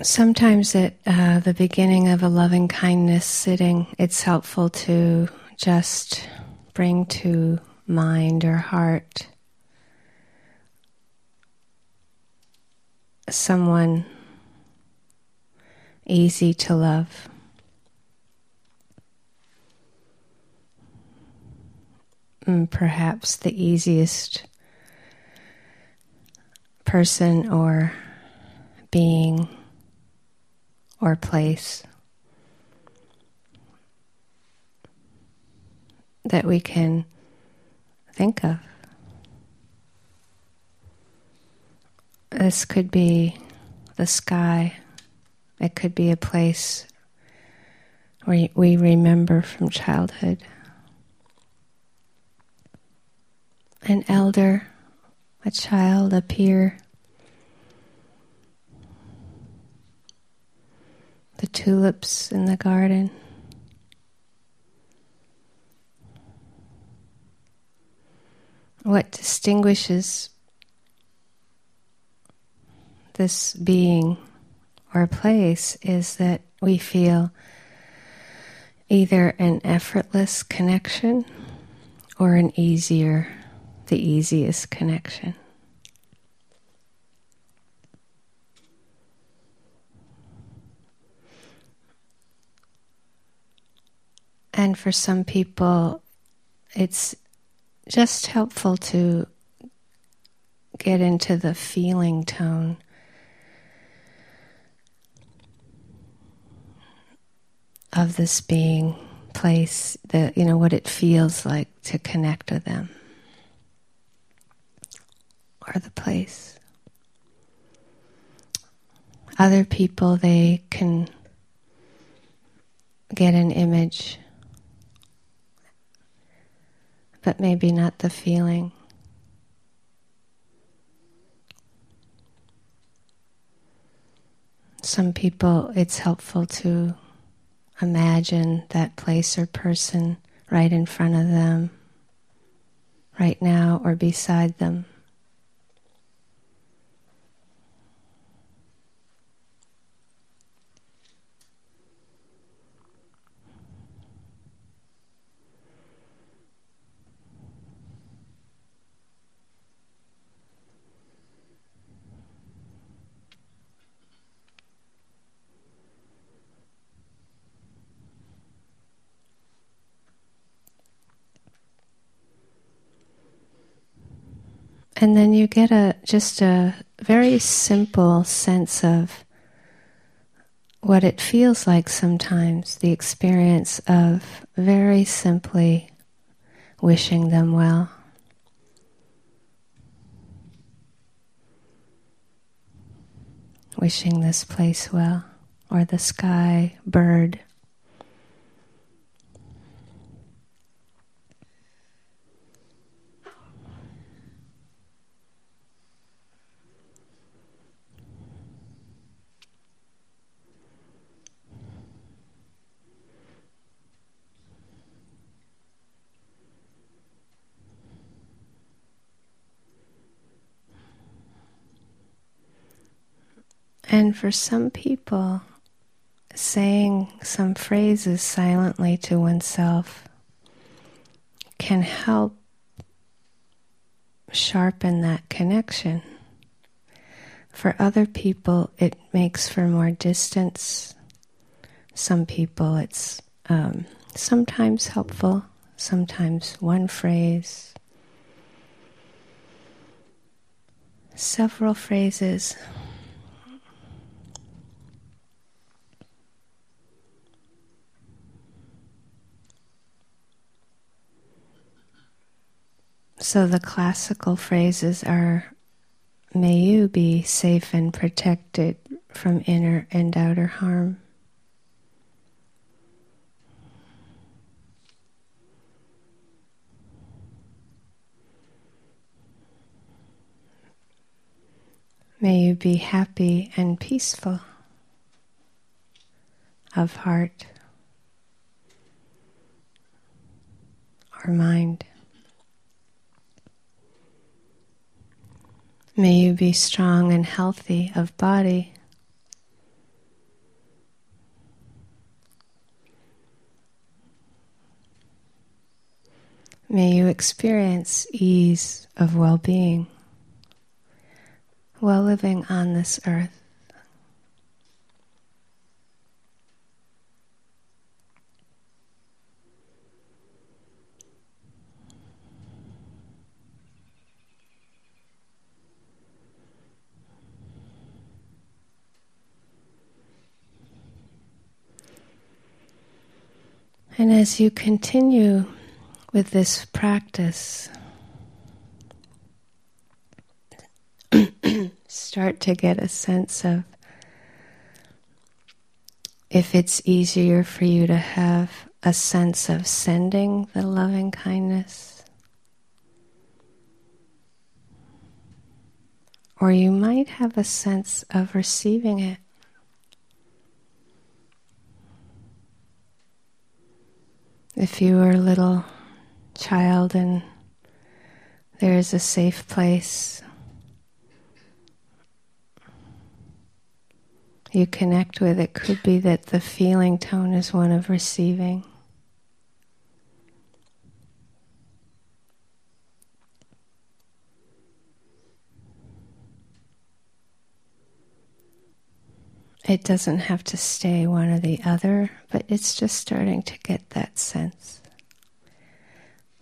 Sometimes at uh, the beginning of a loving kindness sitting, it's helpful to just bring to mind or heart someone easy to love. Mm, perhaps the easiest person or being or place that we can think of. This could be the sky, it could be a place where we remember from childhood. An elder, a child, a peer. The tulips in the garden. What distinguishes this being or place is that we feel either an effortless connection or an easier, the easiest connection. And for some people, it's just helpful to get into the feeling tone. Of this being, place, the you know what it feels like to connect with them, or the place. Other people, they can get an image but maybe not the feeling. Some people, it's helpful to imagine that place or person right in front of them, right now, or beside them. And then you get a just a very simple sense of what it feels like sometimes, the experience of very simply wishing them well. Wishing this place well, or the sky, bird. And for some people, saying some phrases silently to oneself can help sharpen that connection. For other people, it makes for more distance. Some people, it's um, sometimes helpful, sometimes one phrase, several phrases. So the classical phrases are May you be safe and protected from inner and outer harm. May you be happy and peaceful of heart or mind. May you be strong and healthy of body. May you experience ease of well being while living on this earth. As you continue with this practice, start to get a sense of if it's easier for you to have a sense of sending the loving kindness. Or you might have a sense of receiving it. If you were a little child and there is a safe place, you connect with, it could be that the feeling tone is one of receiving. It doesn't have to stay one or the other, but it's just starting to get that sense.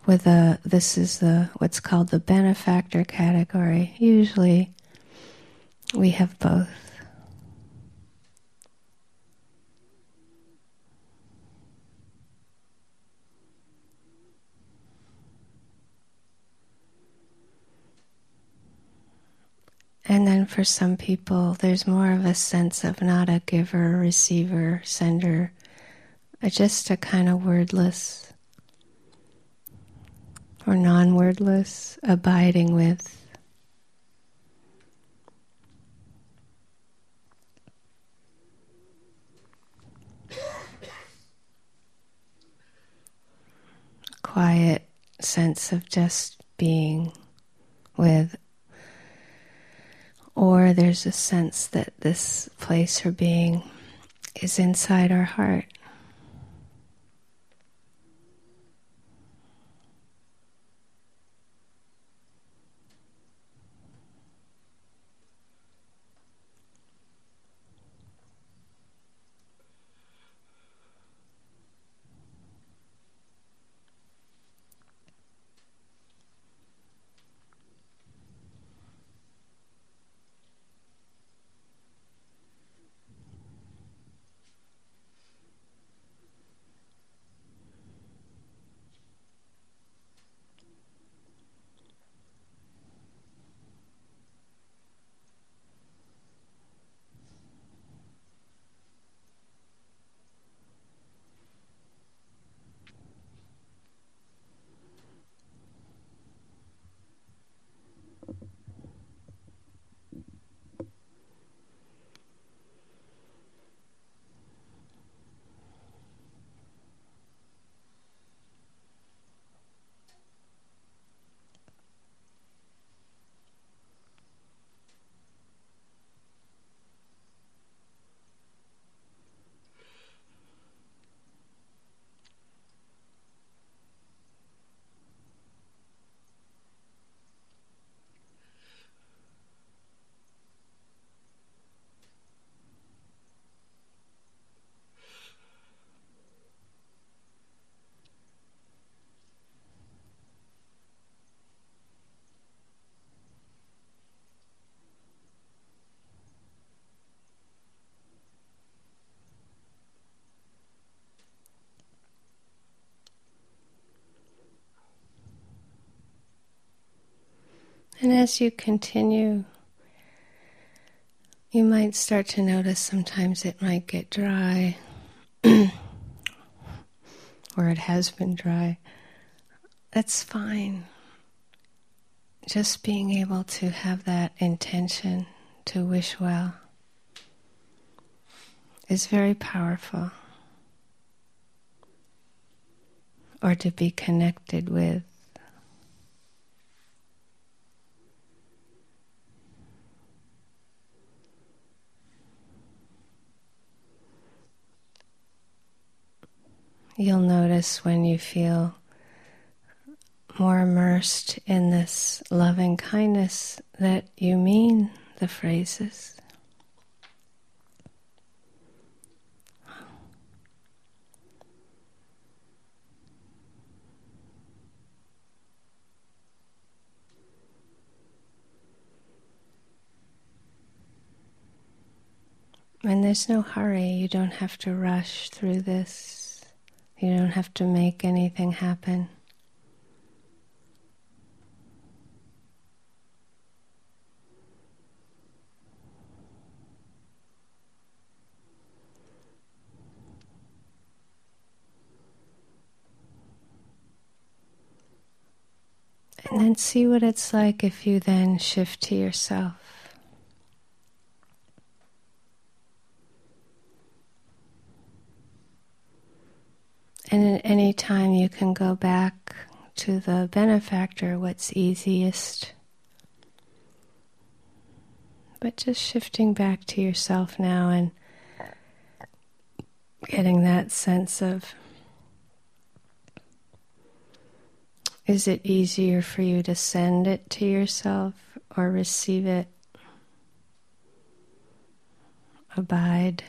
With a, this is the what's called the benefactor category. Usually, we have both. For some people, there's more of a sense of not a giver, receiver, sender, just a kind of wordless or non wordless abiding with. Quiet sense of just being with or there's a sense that this place or being is inside our heart. And as you continue, you might start to notice sometimes it might get dry, or it has been dry. That's fine. Just being able to have that intention to wish well is very powerful. Or to be connected with. You'll notice when you feel more immersed in this loving kindness that you mean the phrases. And there's no hurry. You don't have to rush through this. You don't have to make anything happen. And then see what it's like if you then shift to yourself. And at any time you can go back to the benefactor, what's easiest. But just shifting back to yourself now and getting that sense of is it easier for you to send it to yourself or receive it? Abide.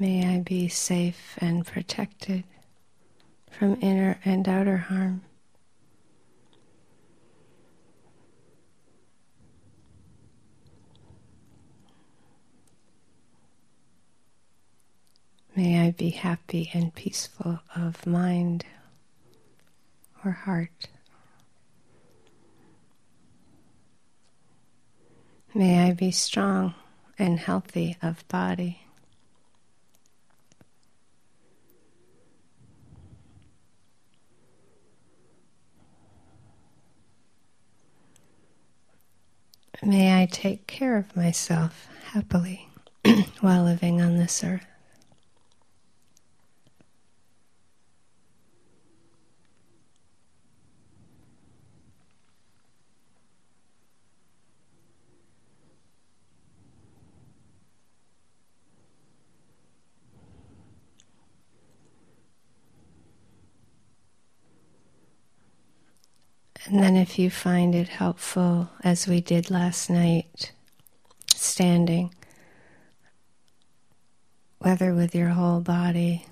May I be safe and protected from inner and outer harm. May I be happy and peaceful of mind or heart. May I be strong and healthy of body. May I take care of myself happily while living on this earth. And then, if you find it helpful, as we did last night, standing, whether with your whole body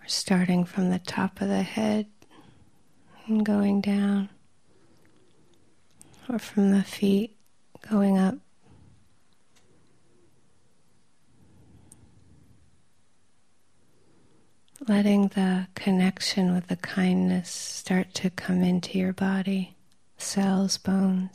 or starting from the top of the head and going down, or from the feet going up letting the connection with the kindness start to come into your body, cells, bones.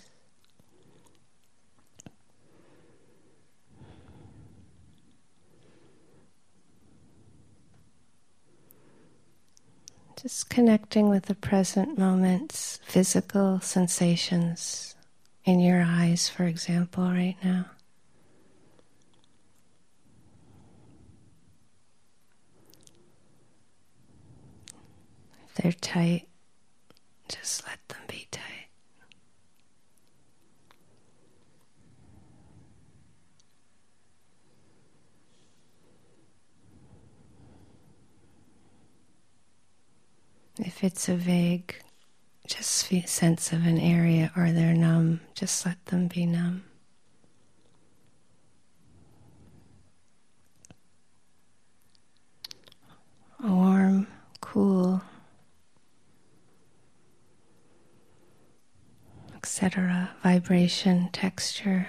Just connecting with the present moment's physical sensations in your eyes, for example, right now. They're tight, just let them be tight. If it's a vague, just sense of an area or they're numb, just let them be numb. Vibration, texture.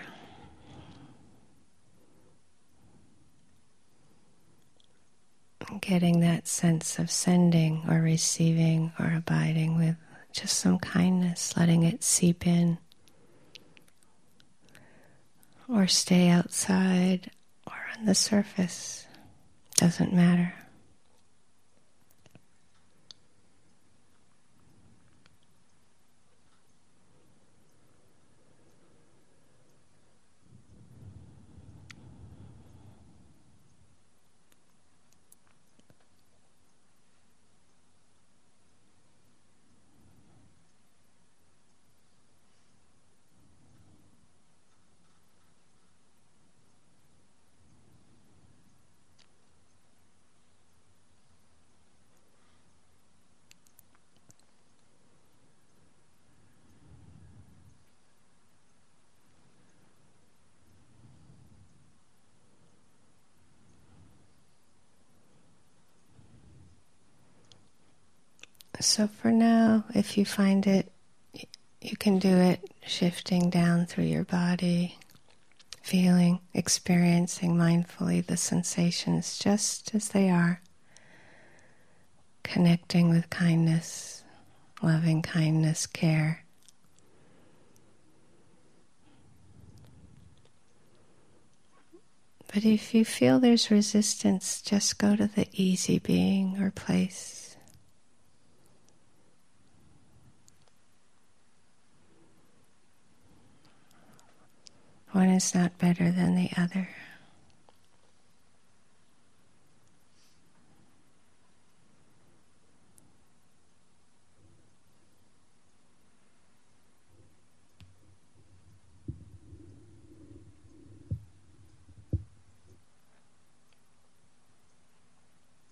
Getting that sense of sending or receiving or abiding with just some kindness, letting it seep in or stay outside or on the surface, doesn't matter. So for now, if you find it, you can do it shifting down through your body, feeling, experiencing mindfully the sensations just as they are, connecting with kindness, loving kindness, care. But if you feel there's resistance, just go to the easy being or place. One is not better than the other.